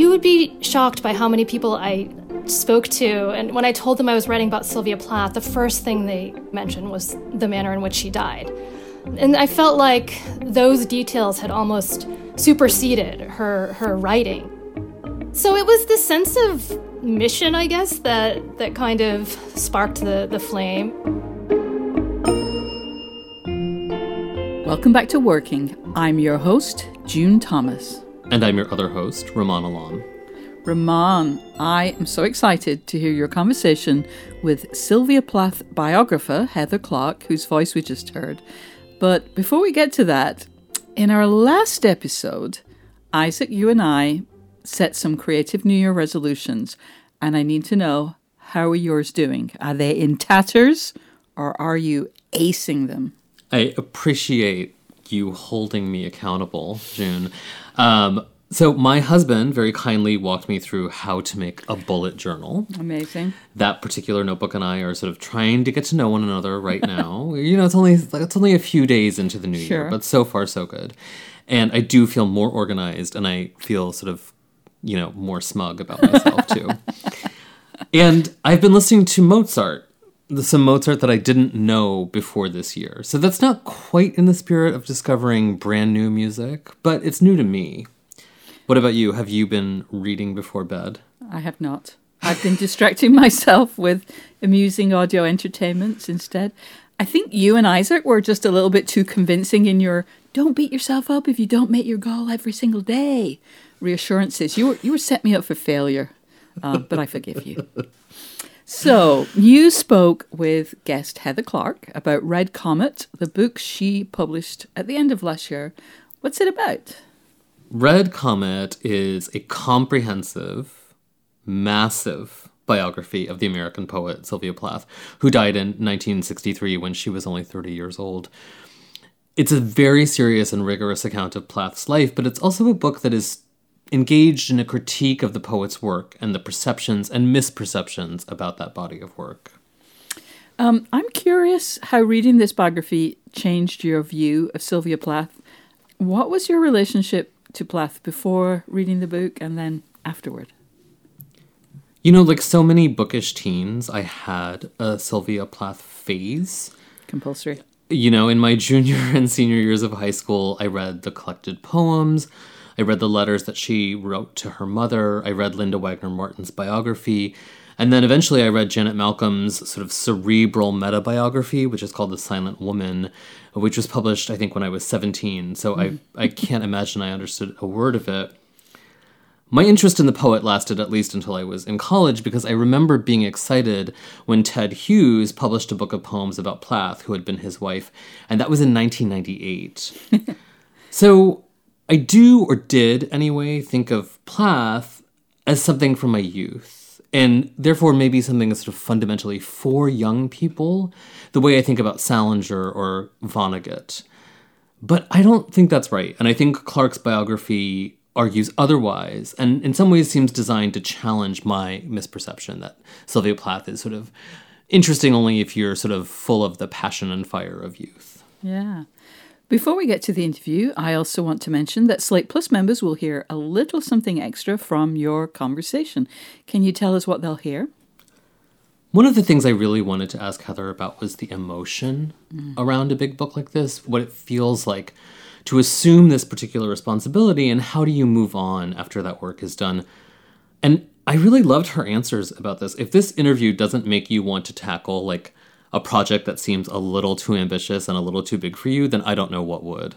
You would be shocked by how many people I spoke to, and when I told them I was writing about Sylvia Plath, the first thing they mentioned was the manner in which she died. And I felt like those details had almost superseded her, her writing. So it was this sense of mission, I guess, that, that kind of sparked the, the flame. Welcome back to Working. I'm your host, June Thomas. And I'm your other host, Rumaan Alam. Rumaan, I am so excited to hear your conversation with Sylvia Plath biographer Heather Clark, whose voice we just heard. But before we get to that, in our last episode, Isaac, you and I set some creative New Year resolutions, and I need to know how are yours doing? Are they in tatters or are you acing them? I appreciate you holding me accountable, June. Um, so my husband very kindly walked me through how to make a bullet journal. Amazing. That particular notebook and I are sort of trying to get to know one another right now. you know, it's only it's only a few days into the new Sure. year, but so far so good. And I do feel more organized and I feel sort of, you know, more smug about myself too. and I've been listening to Mozart some Mozart that I didn't know before this year. So that's not quite in the spirit of discovering brand new music, but it's new to me. What about you? Have you been reading before bed? I have not. I've been distracting myself with amusing audio entertainments instead. I think you and Isaac were just a little bit too convincing in your don't beat yourself up if you don't make your goal every single day reassurances. You were you were set me up for failure, uh, but I forgive you. So, you spoke with guest Heather Clark about Red Comet, the book she published at the end of last year. What's it about? Red Comet is a comprehensive, massive biography of the American poet Sylvia Plath, who died in 1963 when she was only 30 years old. It's a very serious and rigorous account of Plath's life, but it's also a book that is engaged in a critique of the poet's work and the perceptions and misperceptions about that body of work. Um, I'm curious how reading this biography changed your view of Sylvia Plath. What was your relationship to Plath before reading the book and then afterward? You know, like so many bookish teens, I had a Sylvia Plath phase. Compulsory. You know, in my junior and senior years of high school, I read the collected poems. I read the letters that she wrote to her mother. I read Linda Wagner Martin's biography. And then eventually I read Janet Malcolm's sort of cerebral meta biography, which is called The Silent Woman, which was published, I think, when I was 17. So I, I can't imagine I understood a word of it. My interest in the poet lasted at least until I was in college because I remember being excited when Ted Hughes published a book of poems about Plath, who had been his wife, and that was in 1998. so I do, or did anyway, think of Plath as something from my youth, and therefore maybe something that's sort of fundamentally for young people, the way I think about Salinger or Vonnegut. But I don't think that's right, and I think Clark's biography argues otherwise, and in some ways seems designed to challenge my misperception that Sylvia Plath is sort of interesting only if you're sort of full of the passion and fire of youth. Yeah. Before we get to the interview, I also want to mention that Slate Plus members will hear a little something extra from your conversation. Can you tell us what they'll hear? One of the things I really wanted to ask Heather about was the emotion mm. around a big book like this, what it feels like to assume this particular responsibility and how do you move on after that work is done? And I really loved her answers about this. If this interview doesn't make you want to tackle like a project that seems a little too ambitious and a little too big for you, then I don't know what would.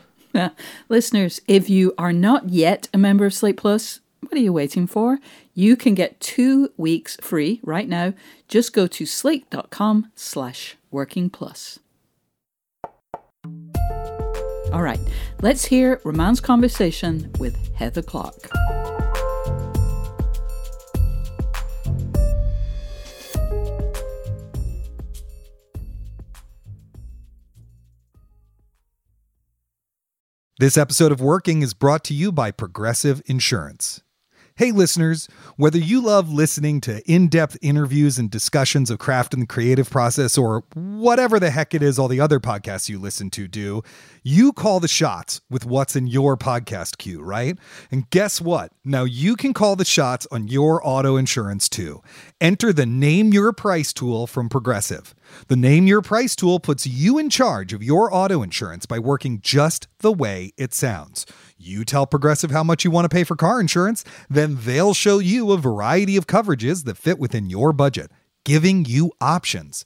Listeners, if you are not yet a member of Slate Plus, what are you waiting for? You can get two weeks free right now. Just go to slate.com slash working plus. All right, let's hear Rumaan's conversation with Heather Clark. This episode of Working is brought to you by Progressive Insurance. Hey, listeners, whether you love listening to in depth interviews and discussions of craft and the creative process, or whatever the heck it is all the other podcasts you listen to do, you call the shots with what's in your podcast queue, right? And guess what? Now you can call the shots on your auto insurance too. Enter the Name Your Price tool from Progressive. The Name Your Price tool puts you in charge of your auto insurance by working just the way it sounds. You tell Progressive how much you want to pay for car insurance, then they'll show you a variety of coverages that fit within your budget, giving you options.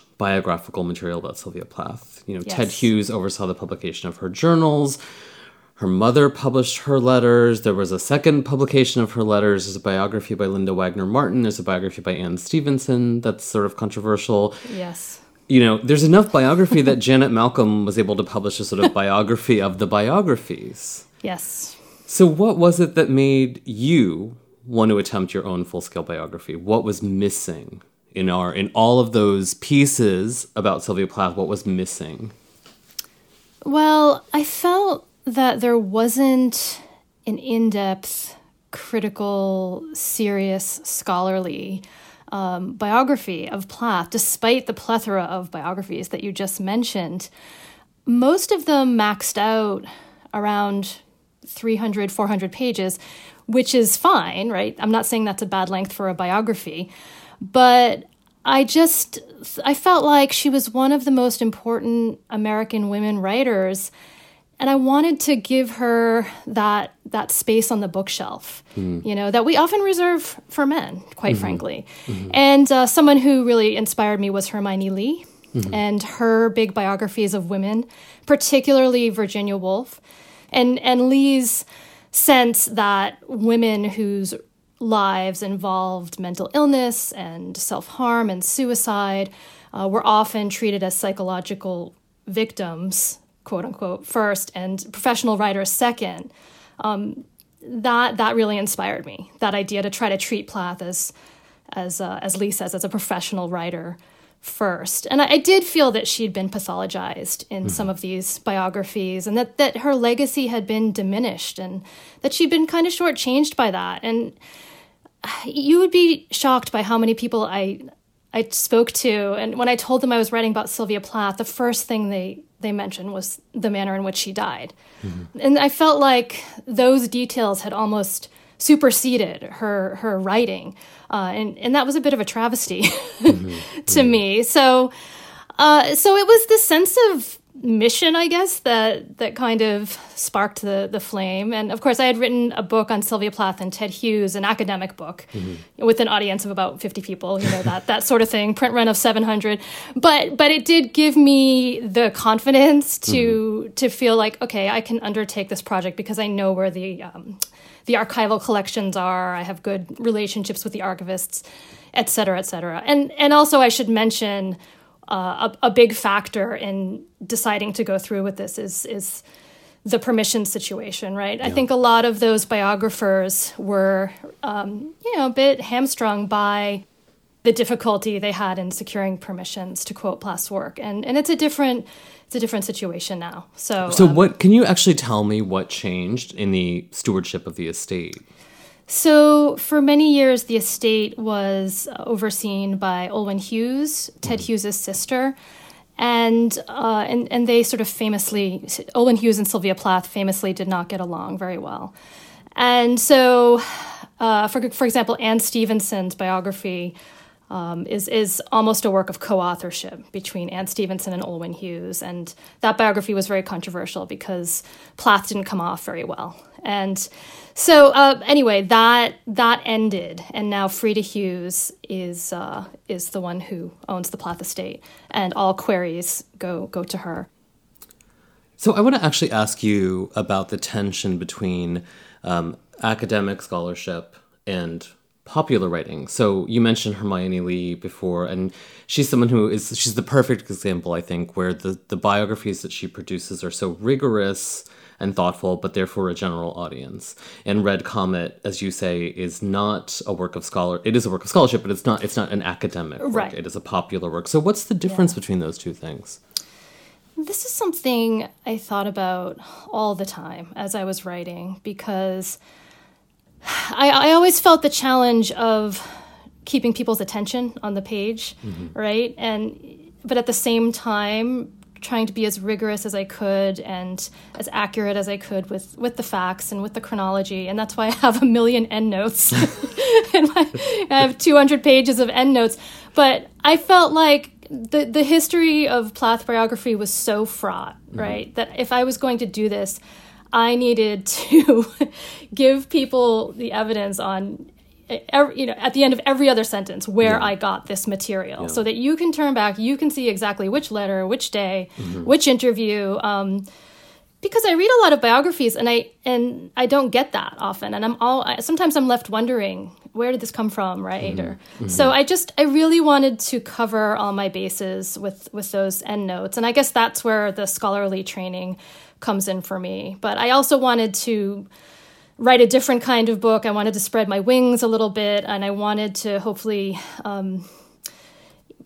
biographical material about Sylvia Plath. You know, Yes. Ted Hughes oversaw the publication of her journals. Her mother published her letters. There was a second publication of her letters. There's a biography by Linda Wagner Martin. There's a biography by Anne Stevenson that's sort of controversial. Yes. You know, there's enough biography that Janet Malcolm was able to publish a sort of biography of the biographies. Yes. So, what was it that made you want to attempt your own full scale biography? What was missing in our in all of those pieces about Sylvia Plath? What was missing? Well, I felt that there wasn't an in depth, critical, serious, scholarly um, biography of Plath, despite the plethora of biographies that you just mentioned. Most of them maxed out around 300, 400 pages, which is fine, right? I'm not saying that's a bad length for a biography, but I just I felt like she was one of the most important American women writers and I wanted to give her that that space on the bookshelf, hmm. you know, that we often reserve for men, quite mm-hmm. frankly. Mm-hmm. And uh, someone who really inspired me was Hermione Lee, mm-hmm. and her big biographies of women, particularly Virginia Woolf, and and Lee's sense that women whose lives involved mental illness and self harm and suicide uh, were often treated as psychological victims, quote unquote, first, and professional writers second. Um, that that really inspired me. That idea to try to treat Plath as, as uh, as Lee says, as a professional writer first. And I, I did feel that she'd been pathologized in some of these biographies, and that that her legacy had been diminished, and that she'd been kind of shortchanged by that. And you would be shocked by how many people I I spoke to, and when I told them I was writing about Sylvia Plath, the first thing they they mentioned was the manner in which she died, and I felt like those details had almost superseded her her writing, uh, and and that was a bit of a travesty to me. So, uh, so it was this sense of mission, I guess, that that kind of sparked the the flame. And of course, I had written a book on Sylvia Plath and Ted Hughes, an academic book, with an audience of about fifty people. You know that that sort of thing, print run of seven hundred. But but it did give me the confidence to to feel like okay, I can undertake this project because I know where the um, the archival collections are. I have good relationships with the archivists, et cetera, et cetera. And and also I should mention uh, a, a big factor in deciding to go through with this is is the permission situation, right? I think a lot of those biographers were, um, you know, a bit hamstrung by the difficulty they had in securing permissions to quote Plath's work, and and it's a different it's a different situation now. So So, um, what can you actually tell me what changed in the stewardship of the estate? So, for many years, the estate was uh, overseen by Olwyn Hughes, Ted Hughes' sister. And, uh, and, and they sort of famously, Olwyn Hughes and Sylvia Plath famously did not get along very well. And so, uh, for, for example, Anne Stevenson's biography um, is, is almost a work of co authorship between Anne Stevenson and Olwyn Hughes. And that biography was very controversial because Plath didn't come off very well. And so uh, anyway, that that ended, and now Frida Hughes is uh, is the one who owns the Plath estate, and all queries go go to her. So, I want to actually ask you about the tension between um, academic scholarship and popular writing. So, you mentioned Hermione Lee before, and she's someone who is she's the perfect example, I think, where the the biographies that she produces are so rigorous and thoughtful, but therefore a general audience. And Red Comet, as you say, is not a work of scholar. It is a work of scholarship, but it's not. It's not an academic work. Right. It is a popular work. So, what's the difference between those two things? This is something I thought about all the time as I was writing because I, I always felt the challenge of keeping people's attention on the page, mm-hmm. right? And but at the same time, trying to be as rigorous as I could and as accurate as I could with with the facts and with the chronology. And that's why I have a million endnotes. and my, I have 200 pages of endnotes. But I felt like the the history of Plath biography was so fraught, mm-hmm. right? That if I was going to do this, I needed to give people the evidence on every, you know at the end of every other sentence where I got this material. So that you can turn back you can see exactly which letter which day mm-hmm. which interview um, because I read a lot of biographies and I and I don't get that often. And I'm all I- sometimes I'm left wondering where did this come from right? Mm-hmm. Or mm-hmm. so I just I really wanted to cover all my bases with with those endnotes and I guess that's where the scholarly training comes in for me. But I also wanted to write a different kind of book. I wanted to spread my wings a little bit, and I wanted to hopefully um,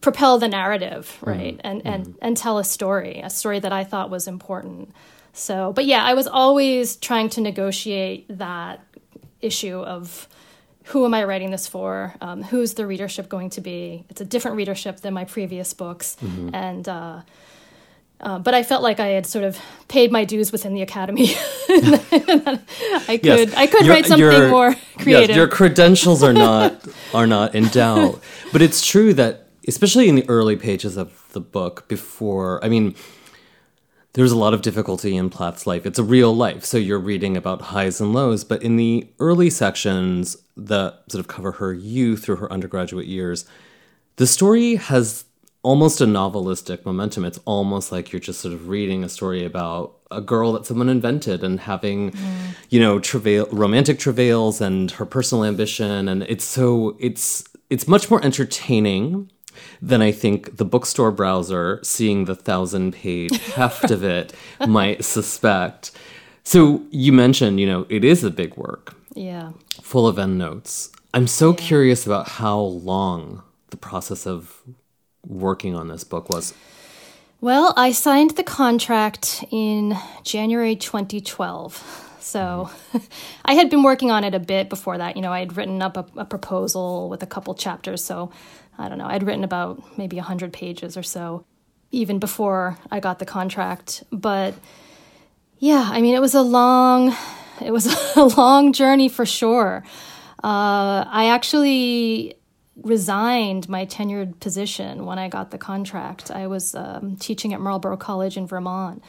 propel the narrative, right, and and and tell a story, a story that I thought was important. So, but yeah, I was always trying to negotiate that issue of who am I writing this for? Um, who's the readership going to be? It's a different readership than my previous books, and. Uh, uh, but I felt like I had sort of paid my dues within the academy. I could I could Your- write something your- more yes, creative. your credentials are not are not in doubt. But it's true that especially in the early pages of the book before I mean there's a lot of difficulty in Plath's life. It's a real life, so you're reading about highs and lows. But in the early sections that sort of cover her youth through her undergraduate years, the story has almost a novelistic momentum. It's almost like you're just sort of reading a story about a girl that someone invented and having, mm-hmm. you know, travail, romantic travails and her personal ambition. And it's so it's it's much more entertaining than I think the bookstore browser seeing the thousand page heft of it might suspect. So you mentioned, you know, it is a big work yeah. full of endnotes. I'm so curious about how long the process of working on this book was. Well, I signed the contract in January 2012. So I had been working on it a bit before that. You know, I had written up a, a proposal with a couple chapters. So I don't know, I'd written about maybe 100 pages or so even before I got the contract. But yeah, I mean, it was a long, it was a long journey for sure. Uh, I actually resigned my tenured position when I got the contract. I was um, teaching at Marlboro College in Vermont,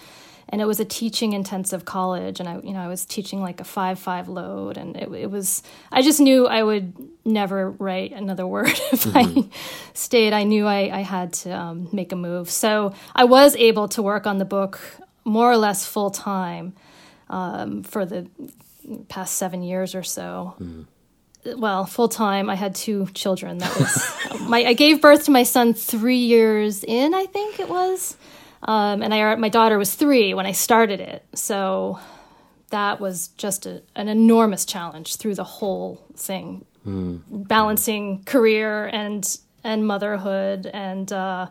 and it was a teaching intensive college. And I, you know, I was teaching like a five five load, and it, it was. I just knew I would never write another word if I stayed. I knew I, I had to um, make a move, so I was able to work on the book more or less full time um, for the past seven years or so well, full time. I had two children. That was my. I gave birth to my son three years in, I think it was, um, and I my daughter was three when I started it. So that was just a, an enormous challenge through the whole thing, balancing career and and motherhood and uh,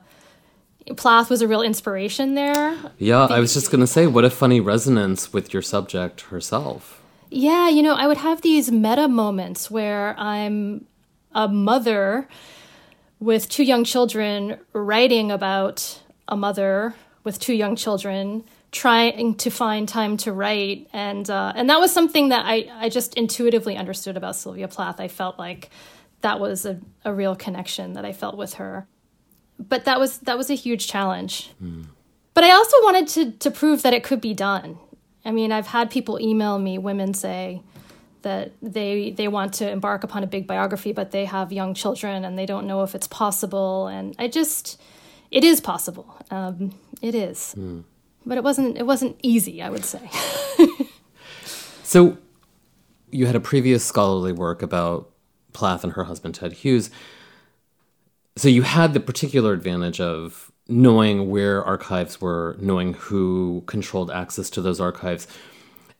Plath was a real inspiration there. Yeah, I was just going to say, what a funny resonance with your subject herself. Yeah, you know, I would have these meta moments where I'm a mother with two young children writing about a mother with two young children trying to find time to write and uh, and that was something that I, I just intuitively understood about Sylvia Plath. I felt like that was a, a real connection that I felt with her. But that was that was a huge challenge. Mm. But I also wanted to to prove that it could be done. I mean, I've had people email me, women say that they they want to embark upon a big biography, but they have young children and they don't know if it's possible. And I just, it is possible. Um, it is, mm. but it wasn't it wasn't easy. I would say. so, you had a previous scholarly work about Plath and her husband Ted Hughes. So you had the particular advantage of knowing where archives were, knowing who controlled access to those archives.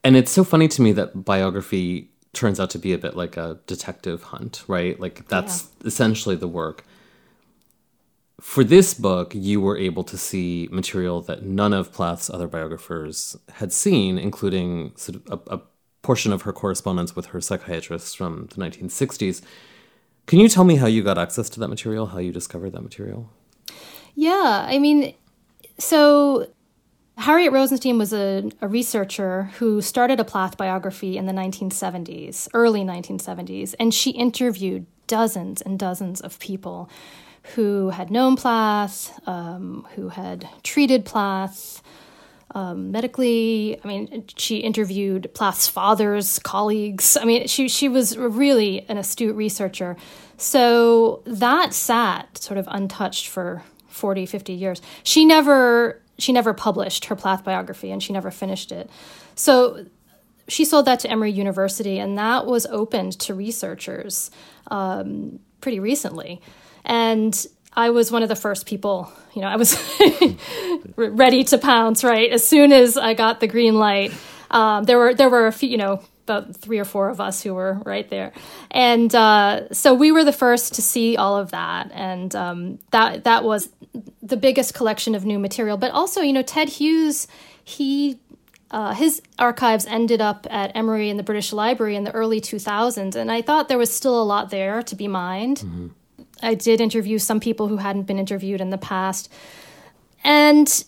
And it's so funny to me that biography turns out to be a bit like a detective hunt, right? Like that's yeah. essentially the work. For this book, you were able to see material that none of Plath's other biographers had seen, including sort of a, a portion of her correspondence with her psychiatrist from the 1960s. Can you tell me how you got access to that material, how you discovered that material? Yeah, I mean, so Harriet Rosenstein was a, a, researcher who started a Plath biography in the 1970s, early 1970s, and she interviewed dozens and dozens of people who had known Plath, um, who had treated Plath um, medically. I mean, she interviewed Plath's father's colleagues. I mean, she she was really an astute researcher. So that sat sort of untouched for 40, 50 years. She never she never published her Plath biography and she never finished it. So she sold that to Emory University and that was opened to researchers um, pretty recently. And I was one of the first people, you know, I was ready to pounce, right? As soon as I got the green light, um, there were there were a few, you know, about three or four of us who were right there, and uh, so we were the first to see all of that, and um, that that was the biggest collection of new material. But also, you know, Ted Hughes, he uh, his archives ended up at Emory in the British Library in the early 2000s, and I thought there was still a lot there to be mined. Mm-hmm. I did interview some people who hadn't been interviewed in the past, and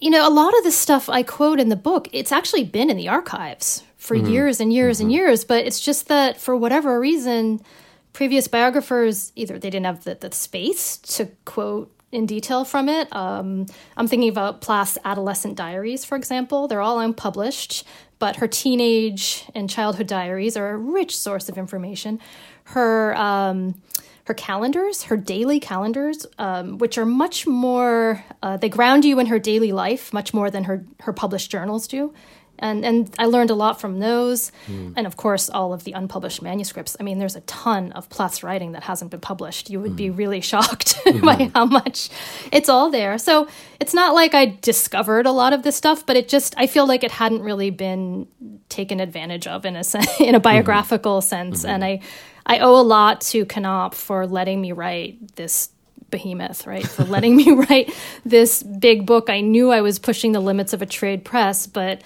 you know, a lot of the stuff I quote in the book, it's actually been in the archives for mm-hmm. years and years mm-hmm. and years. But it's just that for whatever reason, previous biographers either they didn't have the, the space to quote in detail from it. Um, I'm thinking about Plath's adolescent diaries, for example. They're all unpublished, but her teenage and childhood diaries are a rich source of information. Her um, her calendars, her daily calendars, um, which are much more, uh, they ground you in her daily life much more than her, her published journals do. And, and I learned a lot from those. Mm. And of course, all of the unpublished manuscripts. I mean, there's a ton of Plath's writing that hasn't been published. You would mm. be hmm. really shocked mm-hmm. by how much it's all there. So it's not like I discovered a lot of this stuff, but it just, I feel like it hadn't really been taken advantage of in a, in a biographical mm-hmm. sense. And I, I owe a lot to Knopf for letting me write this behemoth, right? For letting me write this big book. I knew I was pushing the limits of a trade press, but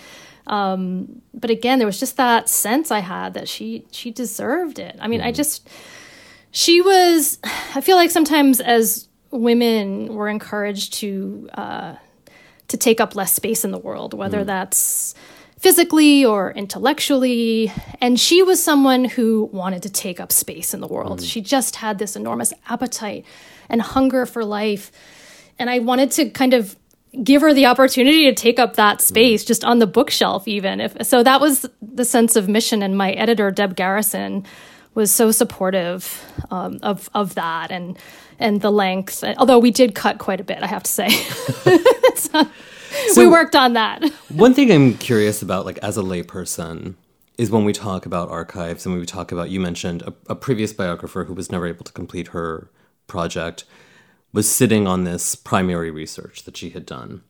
um, but again, there was just that sense I had that she she deserved it. I mean, I mm. just she was. I feel like sometimes as women, we're encouraged to uh, to take up less space in the world, whether mm. that's physically or intellectually. And she was someone who wanted to take up space in the world. Mm. She just had this enormous appetite and hunger for life. And I wanted to kind of give her the opportunity to take up that space just on the bookshelf even if so that was the sense of mission and my editor deb garrison was so supportive um, of of that and and the length although we did cut quite a bit i have to say. So, so we worked on that. one thing I'm curious about, like as a layperson, is when we talk about archives and when we talk about, you mentioned a, a previous biographer who was never able to complete her project was sitting on this primary research that she had done.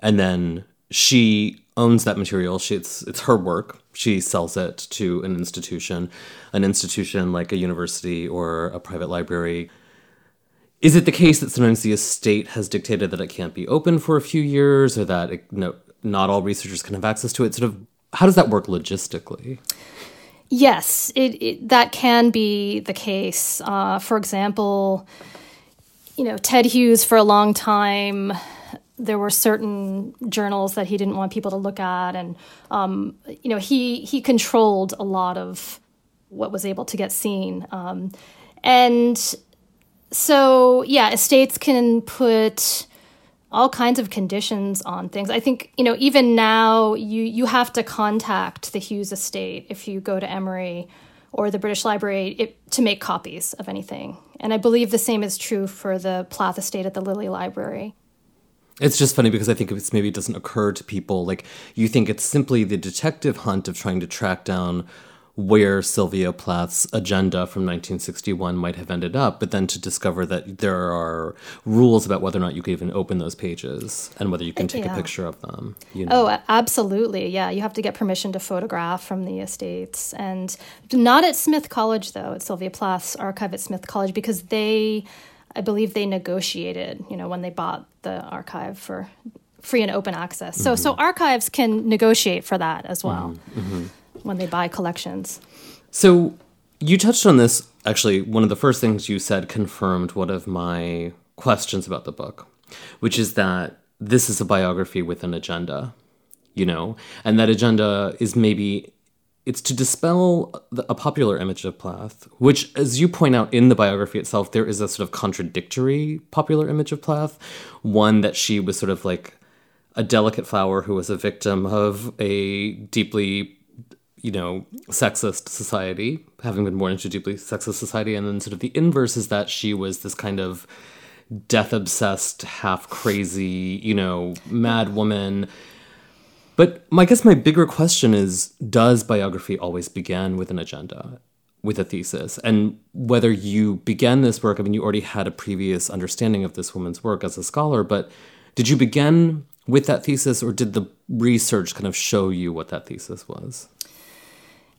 And then she owns that material. She, it's, it's her work. She sells it to an institution, an institution like a university or a private library is it the case that sometimes the estate has dictated that it can't be open for a few years or that it, no, not all researchers can have access to it? Sort of, how does that work logistically? Yes, it, it that can be the case. Uh, for example, you know, Ted Hughes for a long time. There were certain journals that he didn't want people to look at, and um, you know he he controlled a lot of what was able to get seen, um, and so yeah, estates can put all kinds of conditions on things. I think you know even now you you have to contact the Hughes estate if you go to Emory or the British Library it, to make copies of anything. And I believe the same is true for the Plath estate at the Lilly Library. It's just funny because I think it's maybe it doesn't occur to people like you think it's simply the detective hunt of trying to track down where Sylvia Plath's agenda from 1961 might have ended up, but then to discover that there are rules about whether or not you can even open those pages and whether you can take yeah. a picture of them. You know? Oh, absolutely. Yeah, you have to get permission to photograph from the estates. And not at Smith College, though, at Sylvia Plath's archive at Smith College, because they I believe they negotiated, you know, when they bought the archive for free and open access. So mm-hmm. so archives can negotiate for that as well mm-hmm. mm-hmm. When they buy collections. So you touched on this actually one of the first things you said confirmed one of my questions about the book, which is that this is a biography with an agenda, you know, and that agenda is maybe it's to dispel a popular image of Plath, which, as you point out in the biography itself, there is a sort of contradictory popular image of Plath. One that she was sort of like a delicate flower who was a victim of a deeply, you know, sexist society, having been born into a deeply sexist society. And then sort of the inverse is that she was this kind of death obsessed, half crazy, you know, mad woman but my, I guess my bigger question is Does biography always begin with an agenda, with a thesis? And whether you began this work, I mean, you already had a previous understanding of this woman's work as a scholar, but did you begin with that thesis or did the research kind of show you what that thesis was?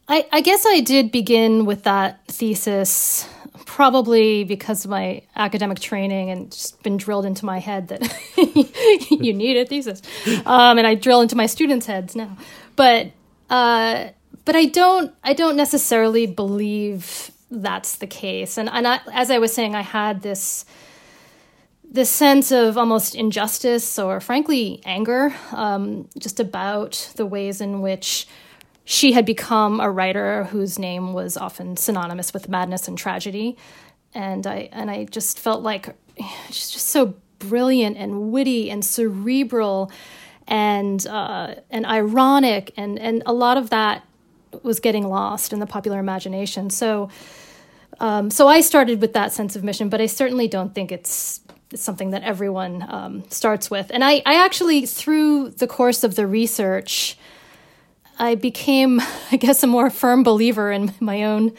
I, I guess I did begin with that thesis probably because of my academic training and just been drilled into my head that you need a thesis. Um, and I drill into my students' heads now. But uh, but I don't I don't necessarily believe that's the case. And and I, as I was saying, I had this this sense of almost injustice or frankly anger um, just about the ways in which she had become a writer whose name was often synonymous with madness and tragedy. And I and I just felt like she's just so brilliant and witty and cerebral and uh, and ironic and and a lot of that was getting lost in the popular imagination. So um, so I started with that sense of mission, but I certainly don't think it's, it's something that everyone um, starts with. And I, I actually, through the course of the research, I became, I guess, a more firm believer in my own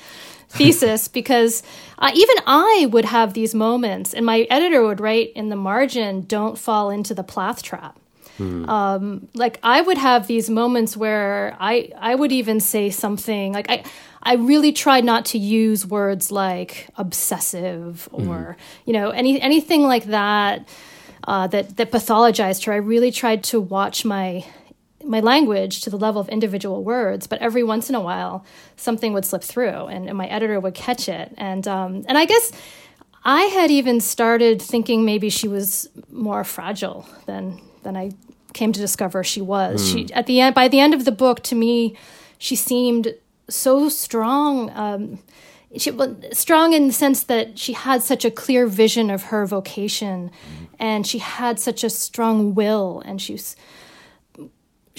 thesis because uh, even I would have these moments, and my editor would write in the margin, "Don't fall into the Plath trap." Hmm. Um, like I would have these moments where I I would even say something like I I really tried not to use words like obsessive or mm. you know any anything like that uh, that that pathologized her. I really tried to watch my my language to the level of individual words, but every once in a while something would slip through, and, and my editor would catch it. And um, and I guess I had even started thinking maybe she was more fragile than than I came to discover she was. Mm. She hmm. at the end by the end of the book, to me, she seemed so strong. Um, she strong in the sense that she had such a clear vision of her vocation, mm. and she had such a strong will, and she's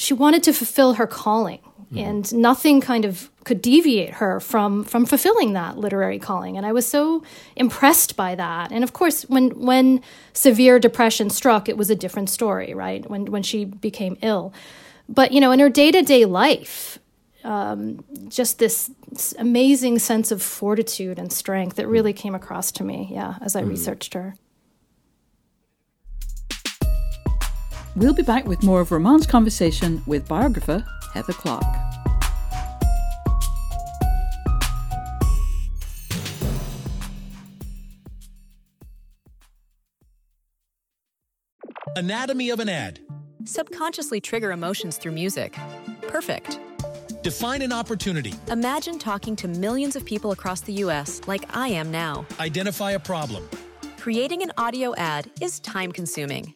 she wanted to fulfill her calling mm-hmm. and nothing kind of could deviate her from from fulfilling that literary calling and i was so impressed by that and of course when when severe depression struck it was a different story right when when she became ill but you know in her day-to-day life um, just this, this, amazing sense of fortitude and strength that really came across to me yeah as i mm. researched her We'll be back with more of Rumaan's conversation with biographer Heather Clark. Anatomy of an ad. Subconsciously trigger emotions through music. Perfect. Define an opportunity. Imagine talking to millions of people across the US like I am now. Identify a problem. Creating an audio ad is time consuming.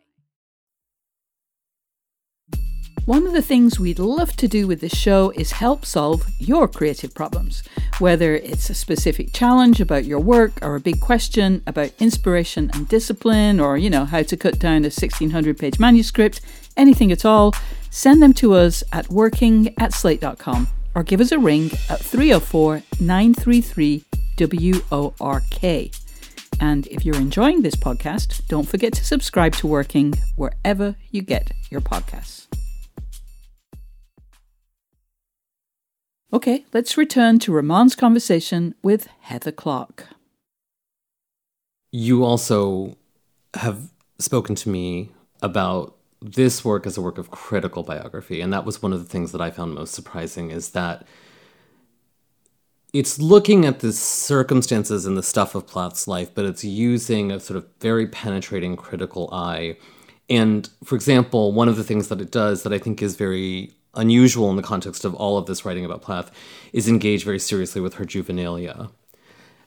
One of the things we'd love to do with this show is help solve your creative problems. Whether it's a specific challenge about your work or a big question about inspiration and discipline or, you know, how to cut down a 1600 page manuscript, anything at all, send them to us at working at slate.com or give us a ring at 304 933 WORK. And if you're enjoying this podcast, don't forget to subscribe to Working wherever you get your podcasts. Okay, let's return to Rumaan's conversation with Heather Clark. You also have spoken to me about this work as a work of critical biography, and that was one of the things that I found most surprising is that it's looking at the circumstances and the stuff of Plath's life, but it's using a sort of very penetrating critical eye. And for example, one of the things that it does that I think is very unusual in the context of all of this writing about Plath is engaged very seriously with her juvenilia.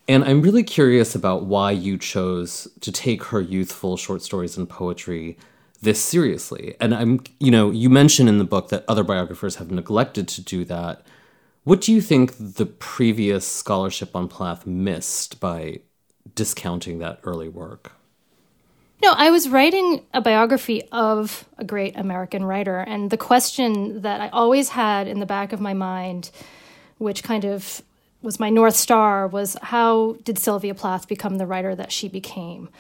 And I'm really curious about why you chose to take her youthful short stories and poetry this seriously. And I'm, you know, you mention in the book that other biographers have neglected to do that. What do you think the previous scholarship on Plath missed by discounting that early work? No, I was writing a biography of a great American writer, and the question that I always had in the back of my mind, which kind of was my North Star, was how did Sylvia Plath become the writer that she became?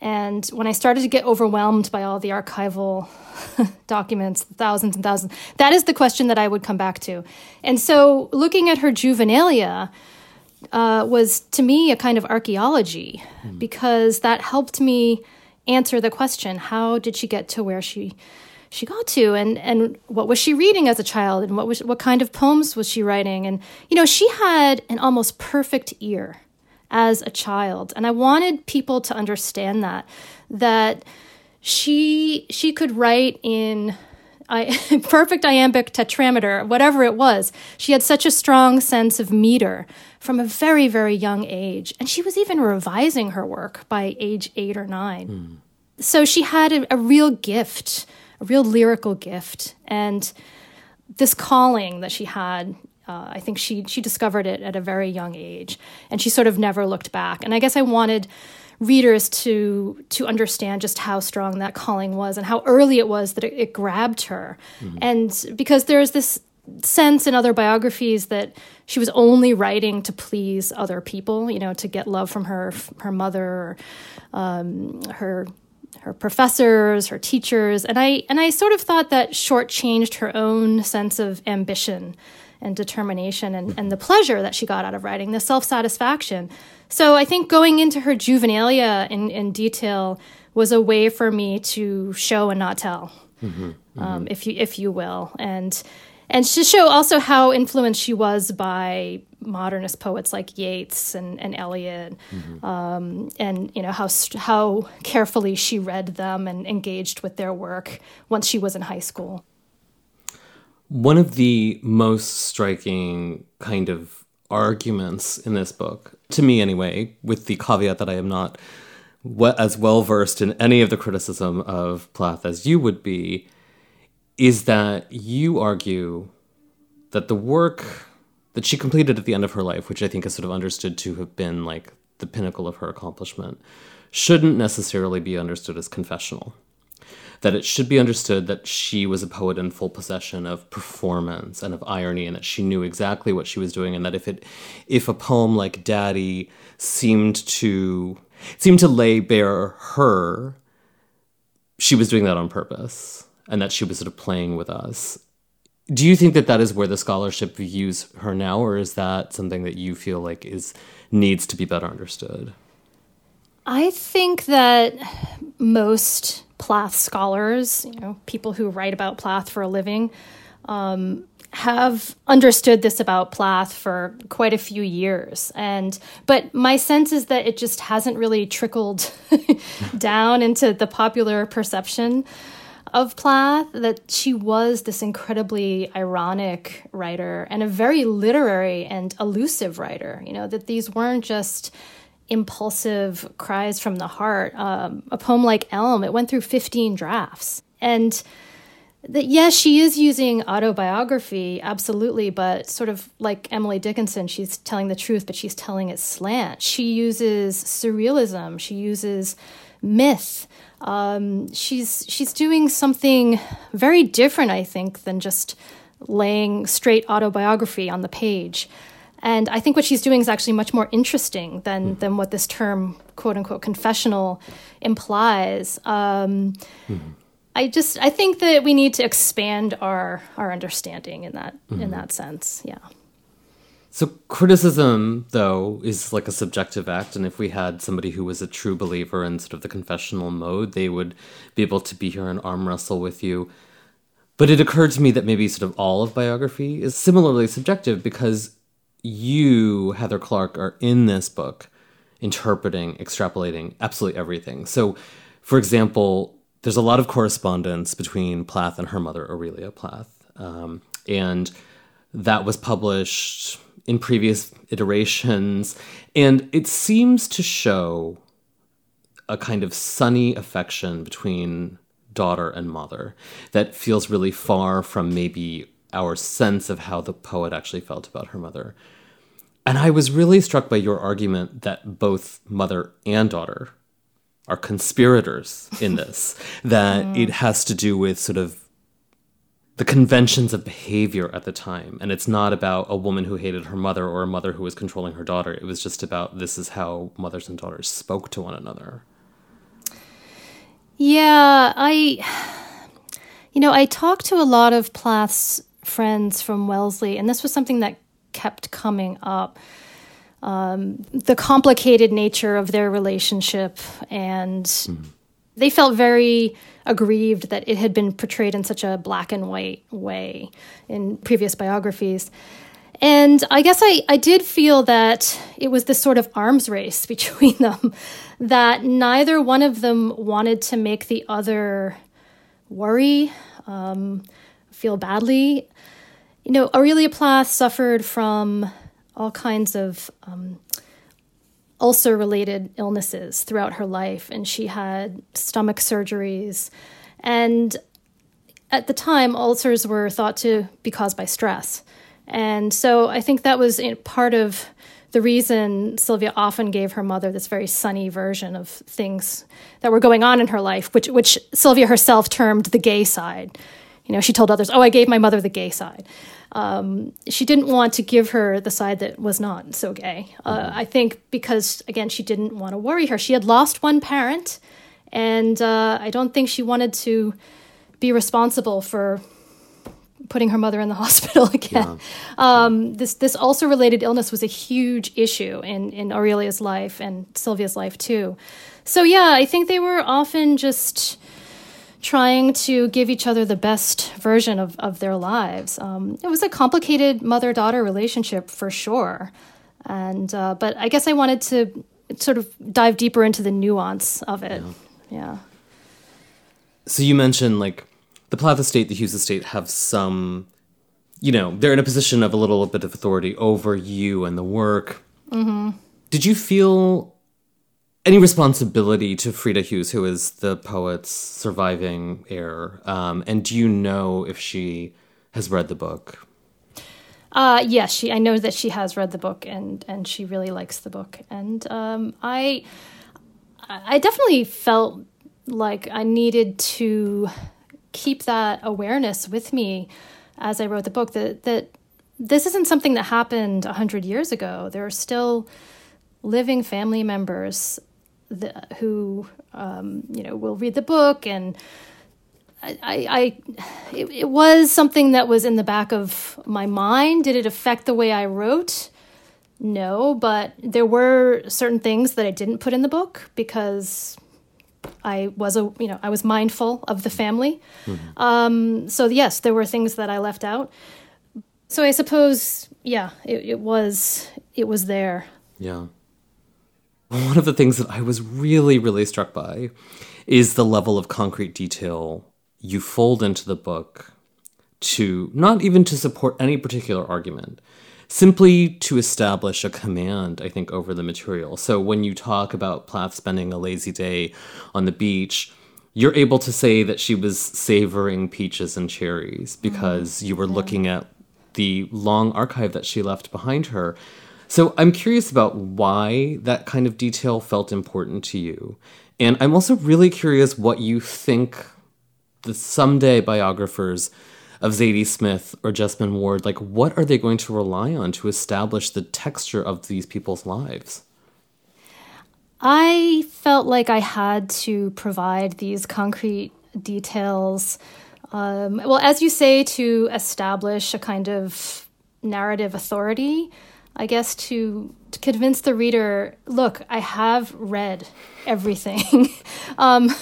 And when I started to get overwhelmed by all the archival documents, thousands and thousands, that is the question that I would come back to. And so looking at her juvenilia, uh, was to me a kind of archaeology mm. because that helped me answer the question how did she get to where she she got to? And and what was she reading as a child? And what was what kind of poems was she writing? And you know she had an almost perfect ear as a child. And i wanted people to understand that that she she could write in I, perfect iambic tetrameter, whatever it was. She had such a strong sense of meter from a very, very young age. And she was even revising her work by age eight or nine. Mm. So she had a, a real gift, a real lyrical gift. And this calling that she had uh, I think she she discovered it at a very young age, and she sort of never looked back. And I guess I wanted readers to to understand just how strong that calling was and how early it was that it, it grabbed her, mm-hmm. and because there's this sense in other biographies that she was only writing to please other people, you know, to get love from her her mother, um, her her professors, her teachers, and I and I sort of thought that shortchanged her own sense of ambition and determination and, and the pleasure that she got out of writing, the self satisfaction. So I think going into her juvenilia in, in detail was a way for me to show and not tell, mm-hmm, mm-hmm. Um, if you if you will, and and to show also how influenced she was by modernist poets like Yeats and, and Eliot, mm-hmm. um, and you know how how carefully she read them and engaged with their work once she was in high school. One of the most striking kind of arguments in this book, to me anyway, with the caveat that I am not as well versed in any of the criticism of Plath as you would be, is that you argue that the work that she completed at the end of her life, which I think is sort of understood to have been like the pinnacle of her accomplishment, shouldn't necessarily be understood as confessional. That it should be understood that she was a poet in full possession of performance and of irony, and that she knew exactly what she was doing, and that if it, if a poem like Daddy seemed to seemed to lay bare her, she was doing that on purpose and that she was sort of playing with us. Do you think that that is where the scholarship views her now, or is that something that you feel like is needs to be better understood? I think that most Plath scholars, you know, people who write about Plath for a living, um, have understood this about Plath for quite a few years. And but my sense is that it just hasn't really trickled down into the popular perception of Plath that she was this incredibly ironic writer and a very literary and elusive writer. You know, that these weren't just impulsive cries from the heart. Um, a poem like Elm, it went through 15 drafts. And that yes, she is using autobiography, absolutely, but sort of like Emily Dickinson, she's telling the truth, but she's telling it slant. She uses surrealism, she uses myth. Um, she's she's doing something very different, I think, than just laying straight autobiography on the page. And I think what she's doing is actually much more interesting than than what this term "quote unquote" confessional implies. Um, mm-hmm. I just I think that we need to expand our our understanding in that mm-hmm. in that sense. Yeah. So criticism, though, is like a subjective act, and if we had somebody who was a true believer in sort of the confessional mode, they would be able to be here and arm wrestle with you. But it occurred to me that maybe sort of all of biography is similarly subjective because you, Heather Clark, are in this book interpreting, extrapolating absolutely everything. So, for example, there's a lot of correspondence between Plath and her mother, Aurelia Plath. Um, and that was published in previous iterations. And it seems to show a kind of sunny affection between daughter and mother that feels really far from maybe our sense of how the poet actually felt about her mother. And I was really struck by your argument that both mother and daughter are conspirators in this, that mm. it has to do with sort of the conventions of behavior at the time. And it's not about a woman who hated her mother or a mother who was controlling her daughter. It was just about this is how mothers and daughters spoke to one another. Yeah, I, you know, I talked to a lot of Plath's friends from Wellesley, and this was something that kept coming up um, the complicated nature of their relationship, and mm. they felt very aggrieved that it had been portrayed in such a black and white way in previous biographies. And I guess I, I did feel that it was this sort of arms race between them, that neither one of them wanted to make the other worry, um, feel badly. You know, Aurelia Plath suffered from all kinds of um, ulcer related illnesses throughout her life, and she had stomach surgeries. And at the time, ulcers were thought to be caused by stress. And so I think that was part of the reason Sylvia often gave her mother this very sunny version of things that were going on in her life, which, which Sylvia herself termed the gay side. You know, she told others, "Oh, I gave my mother the gay side." Um, she didn't want to give her the side that was not so gay. Uh, mm-hmm. I think because again, she didn't want to worry her. She had lost one parent, and uh, I don't think she wanted to be responsible for putting her mother in the hospital again. Yeah. Um, this this ulcer related illness was a huge issue in in Aurelia's life and Sylvia's life too. So yeah, I think they were often just trying to give each other the best version of, of their lives. Um, it was a complicated mother daughter relationship for sure. And, uh, but I guess I wanted to sort of dive deeper into the nuance of it. Yeah. yeah. So you mentioned like the Plath Estate, the Hughes Estate have some, you know, they're in a position of a little bit of authority over you and the work. Mm-hmm. Did you feel any responsibility to Frida Hughes, who is the poet's surviving heir? Um, and do you know if she has read the book? Uh, yes, she. I know that she has read the book, and and she really likes the book. And um, I, I definitely felt like I needed to keep that awareness with me as I wrote the book. That that this isn't something that happened a hundred years ago. There are still living family members the, who um, you know will read the book and I, I, it, it, was something that was in the back of my mind. Did it affect the way I wrote? No, but there were certain things that I didn't put in the book because I was a you know I was mindful of the family. Mm-hmm. Um, so yes, there were things that I left out. So I suppose yeah, it, it was it was there. Yeah. One of the things that I was really really struck by is the level of concrete detail you fold into the book to not even to support any particular argument simply to establish a command, I think, over the material. So when you talk about Plath spending a lazy day on the beach, you're able to say that she was savoring peaches and cherries because mm you were yeah. looking at the long archive that she left behind her. So I'm curious about why that kind of detail felt important to you. And I'm also really curious what you think the someday biographers of Zadie Smith or Jesmyn Ward, like what are they going to rely on to establish the texture of these people's lives? I felt like I had to provide these concrete details. Um, well, as you say, to establish a kind of narrative authority, I guess to, to convince the reader look, I have read everything. um,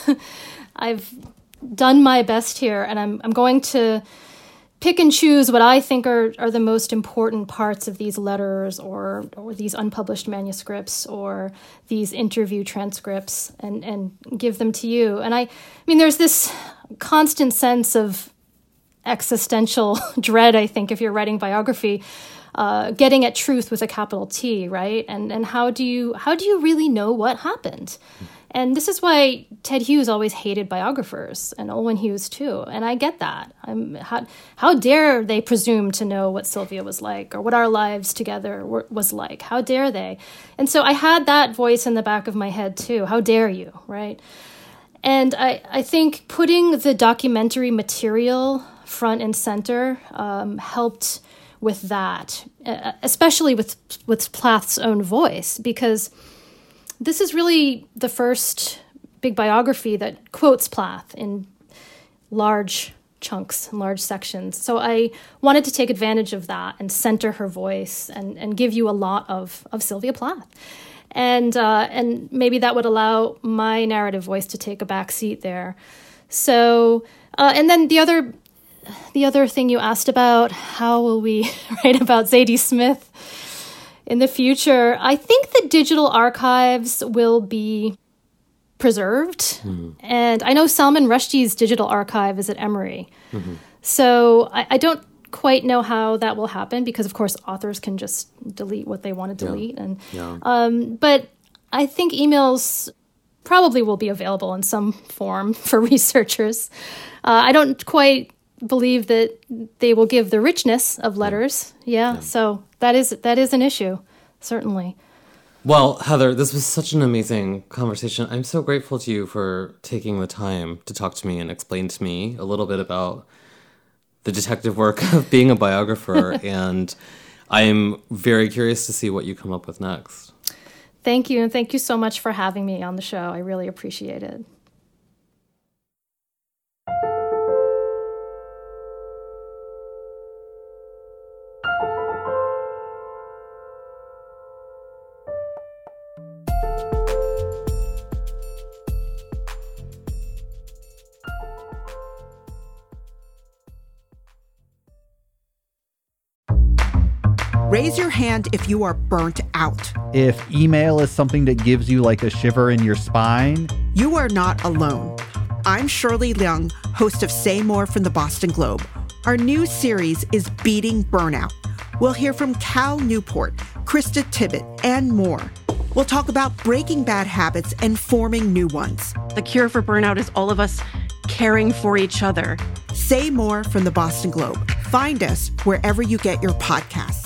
I've done my best here, and I'm, I'm going to pick and choose what I think are, are the most important parts of these letters or, or these unpublished manuscripts or these interview transcripts and, and give them to you. And I, I mean, there's this constant sense of existential dread, I think, if you're writing biography. Uh, getting at truth with a capital T, right? And and how do you how do you really know what happened? And this is why Ted Hughes always hated biographers and Olwyn Hughes too. And I get that. I'm, how, how dare they presume to know what Sylvia was like or what our lives together were, was like? How dare they? And so I had that voice in the back of my head too. How dare you, right? And I, I think putting the documentary material front and center um, helped with that, especially with with Plath's own voice, because this is really the first big biography that quotes Plath in large chunks and large sections. So I wanted to take advantage of that and center her voice and, and give you a lot of, of Sylvia Plath. And, uh, and maybe that would allow my narrative voice to take a back seat there. So, uh, and then the other, the other thing you asked about, how will we write about Zadie Smith? in the future, I think the digital archives will be preserved. Mm-hmm. And I know Salman Rushdie's digital archive is at Emory. Mm-hmm. So I, I, don't quite know how that will happen because, of course, authors can just delete what they want to delete. Yeah. And yeah. Um, but I think emails probably will be available in some form for researchers. Uh, I don't quite believe that they will give the richness of letters. Yeah, yeah. so that is that is an issue, certainly. Well, Heather, this was such an amazing conversation. I'm so grateful to you for taking the time to talk to me and explain to me a little bit about the detective work of being a biographer and I'm very curious to see what you come up with next. Thank you and thank you so much for having me on the show. I really appreciate it. Raise your hand if you are burnt out. If email is something that gives you like a shiver in your spine. You are not alone. I'm Shirley Leung, host of Say More from the Boston Globe. Our new series is Beating Burnout. We'll hear from Cal Newport, Krista Tippett, and more. We'll talk about breaking bad habits and forming new ones. The cure for burnout is all of us caring for each other. Say More from the Boston Globe. Find us wherever you get your podcasts.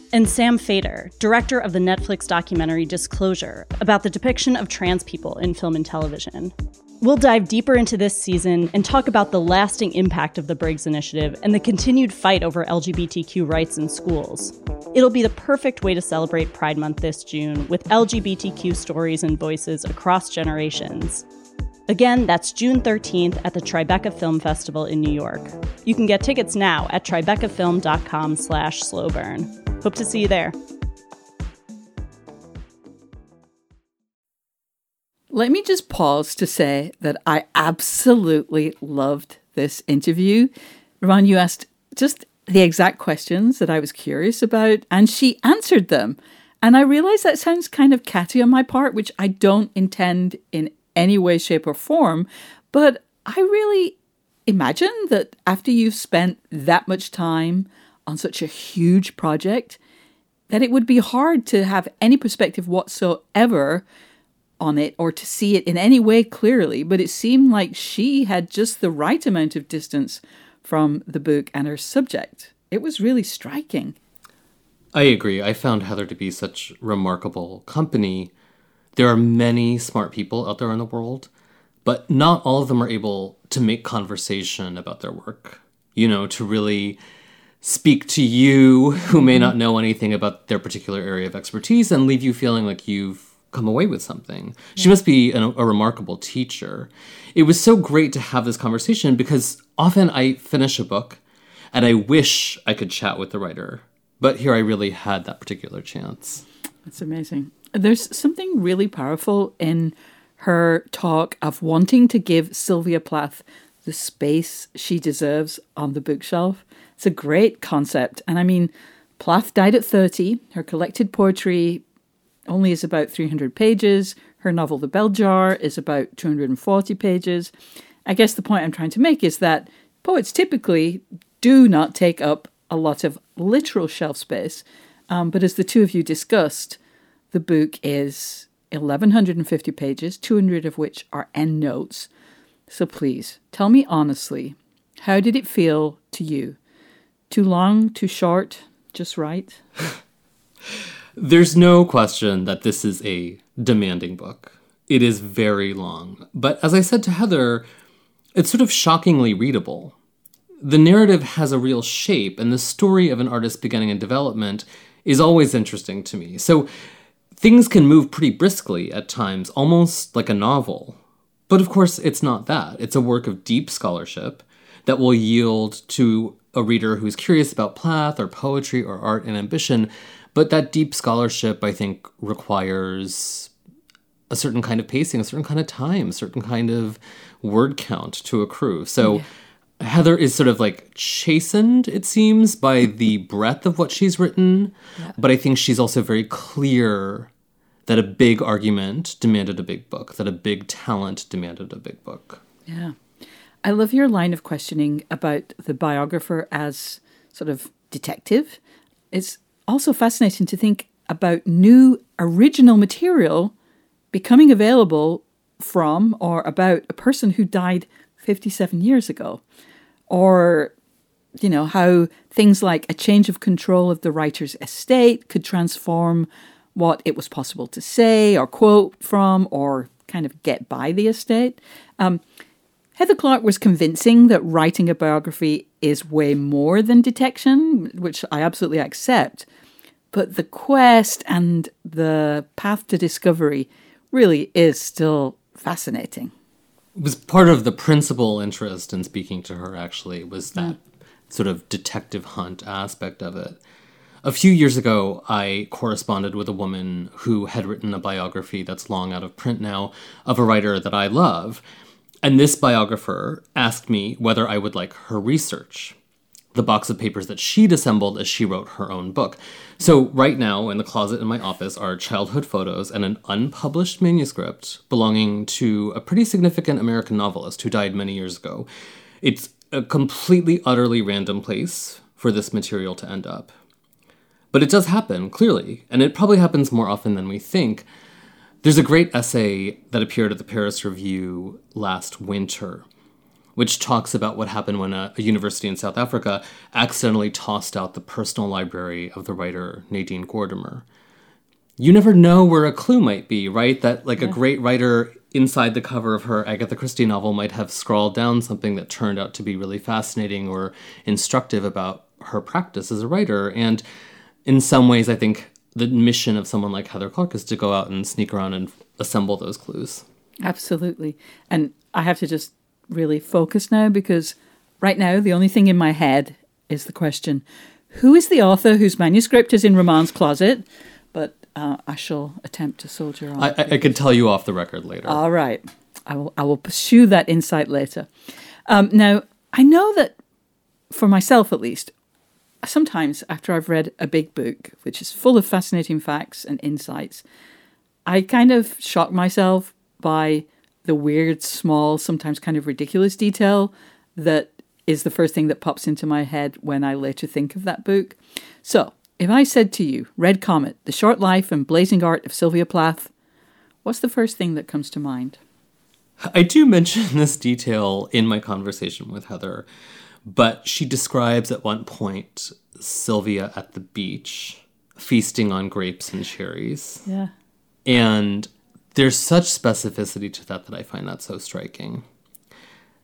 and Sam Feder, director of the Netflix documentary Disclosure, about the depiction of trans people in film and television. We'll dive deeper into this season and talk about the lasting impact of the Briggs Initiative and the continued fight over LGBTQ rights in schools. It'll be the perfect way to celebrate Pride Month this June with LGBTQ stories and voices across generations. Again, that's June 13th at the Tribeca Film Festival in New York. You can get tickets now at tribecafilm.com slash slowburn. Hope to see you there. Let me just pause to say that I absolutely loved this interview. Ron, you asked just the exact questions that I was curious about, and she answered them. And I realize that sounds kind of catty on my part, which I don't intend in any way, shape, or form. But I really imagine that after you've spent that much time on such a huge project, that it would be hard to have any perspective whatsoever on it or to see it in any way clearly, but it seemed like she had just the right amount of distance from the book and her subject. It was really striking. I agree. I found Heather to be such remarkable company. There are many smart people out there in the world, but not all of them are able to make conversation about their work. You know, to really speak to you who may not mm-hmm. know anything about their particular area of expertise and leave you feeling like you've come away with something. She must be an, a remarkable teacher. It was so great to have this conversation because often I finish a book and I wish I could chat with the writer. But here I really had that particular chance. That's amazing. There's something really powerful in her talk of wanting to give Sylvia Plath the space she deserves on the bookshelf. It's a great concept. And I mean, Plath died at 30. Her collected poetry only is about 300 pages. Her novel, The Bell Jar, is about 240 pages. I guess the point I'm trying to make is that poets typically do not take up a lot of literal shelf space. Um, but as the two of you discussed, the book is 1150 pages, 200 of which are endnotes. So please tell me honestly, how did it feel to you? Too long, too short, just right? There's no question that this is a demanding book. It is very long. But as I said to Heather, it's sort of shockingly readable. The narrative has a real shape, and the story of an artist's beginning and development is always interesting to me. So things can move pretty briskly at times, almost like a novel. But of course, it's not that. It's a work of deep scholarship that will yield to a reader who's curious about Plath or poetry or art and ambition but that deep scholarship, I think, requires a certain kind of pacing, a certain kind of time, a certain kind of word count to accrue. So yeah. Heather is sort of like chastened, it seems, by the breadth of what she's written. Yeah. But I think she's also very clear that a big argument demanded a big book, that a big talent demanded a big book. Yeah. I love your line of questioning about the biographer as sort of detective. It's also fascinating to think about new original material becoming available from or about a person who died 57 years ago. Or, you know, how things like a change of control of the writer's estate could transform what it was possible to say or quote from or kind of get by the estate. Um, Heather Clark was convincing that writing a biography is way more than detection, which I absolutely accept. But the quest and the path to discovery really is still fascinating. It was part of the principal interest in speaking to her, actually, was mm. that sort of detective hunt aspect of it. A few years ago, I corresponded with a woman who had written a biography that's long out of print now of a writer that I love. And this biographer asked me whether I would like her research the box of papers that she'd assembled as she wrote her own book. So, right now in the closet in my office are childhood photos and an unpublished manuscript belonging to a pretty significant American novelist who died many years ago. It's a completely, utterly random place for this material to end up. But it does happen, clearly, and it probably happens more often than we think. There's a great essay that appeared at the Paris Review last winter which talks about what happened when a, a, university in South Africa accidentally tossed out the personal library of the writer Nadine Gordimer. You never know where a clue might be, right? That like yeah. a great writer inside the cover of her Agatha Christie novel might have scrawled down something that turned out to be really fascinating or instructive about her practice as a writer. And in some ways, I think the mission of someone like Heather Clark is to go out and sneak around and assemble those clues. Absolutely. And I have to just really focus now because right now the only thing in my head is the question who is the author whose manuscript is in Rumaan's closet? But uh, I shall attempt to soldier on. I, I, I can tell you off the record later. All right. I will, I will pursue that insight later. Um, now, I know that for myself at least, sometimes after I've read a big book, which is full of fascinating facts and insights, I kind of shock myself by the weird, small, sometimes kind of ridiculous detail that is the first thing that pops into my head when I later think of that book. So, if I said to you, Red Comet, The Short Life and Blazing Art of Sylvia Plath, what's the first thing that comes to mind? I do mention this detail in my conversation with Heather, but she describes at one point Sylvia at the beach feasting on grapes and cherries. Yeah. And there's such specificity to that that I find that so striking.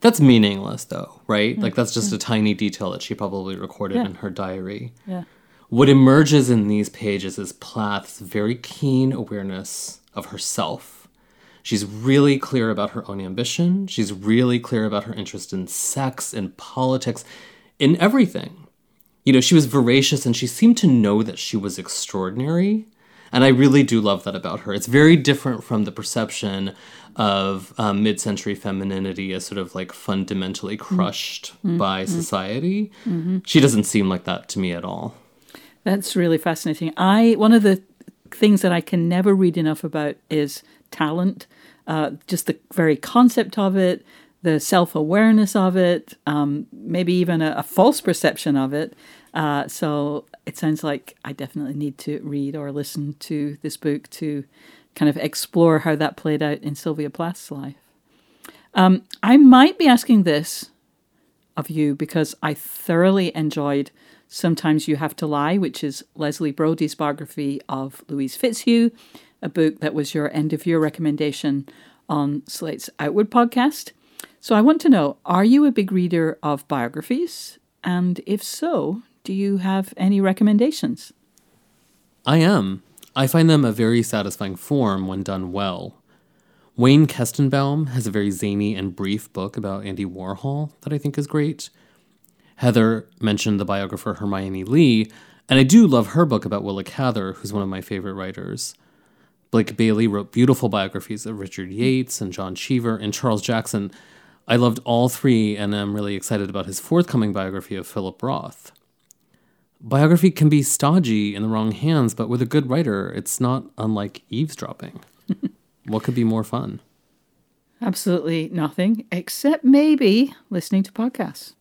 That's meaningless though, right? Yeah, like that's just yeah. a tiny detail that she probably recorded yeah. in her diary. Yeah. What emerges in these pages is Plath's very keen awareness of herself. She's really clear about her own ambition. She's really clear about her interest in sex, in politics, in everything. You know, she was voracious and she seemed to know that she was extraordinary and I really do love that about her. It's very different from the perception of um, mid century femininity as sort of like fundamentally mm-hmm. crushed mm-hmm. by mm-hmm. society. Mm-hmm. She doesn't seem like that to me at all. That's really fascinating. I one of the things that I can never read enough about is talent. Uh, just the very concept of it, the self awareness of it, um, maybe even a, a, false perception of it. Uh, so it sounds like I definitely need to read or listen to this book to kind of explore how that played out in Sylvia Plath's life. Um, I might be asking this of you because I thoroughly enjoyed Sometimes You Have to Lie, which is Leslie Brody's biography of Louise Fitzhugh, a book that was your end of year recommendation on Slate's Outward podcast. So I want to know are you a big reader of biographies? And if so, do you have any recommendations? I am. I find them a very satisfying form when done well. Wayne Koestenbaum has a very zany and brief book about Andy Warhol that I think is great. Heather mentioned the biographer Hermione Lee, and I do love her book about Willa Cather, who's one of my favorite writers. Blake Bailey wrote beautiful biographies of Richard Yates and John Cheever and Charles Jackson. I loved all three, and I'm really excited about his forthcoming biography of Philip Roth. Biography can be stodgy in the wrong hands, but with a good writer, it's not unlike eavesdropping. what could be more fun? Absolutely nothing, except maybe listening to podcasts.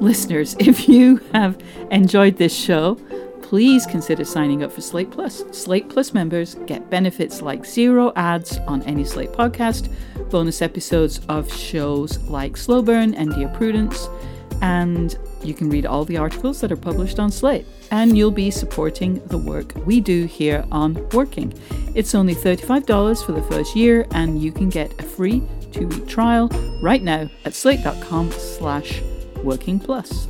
Listeners, if you have enjoyed this show, please consider signing up for Slate Plus. Slate Plus members get benefits like zero ads on any Slate podcast, bonus episodes of shows like Slow Burn and Dear Prudence, and you can read all the articles that are published on Slate, and you'll be supporting the work we do here on Working. It's only $35 for the first year, and you can get a free two-week trial right now at slate.com slash working plus.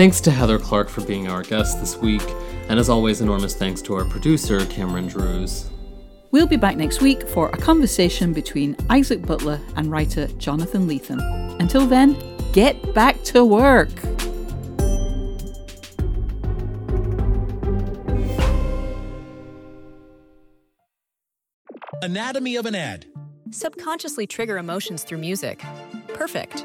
Thanks to Heather Clark for being our guest this week, and as always, enormous thanks to our producer, Cameron Drews. We'll be back next week for a conversation between Isaac Butler and writer Jonathan Lethem. Until then, get back to work. Anatomy of an ad. Subconsciously trigger emotions through music. Perfect.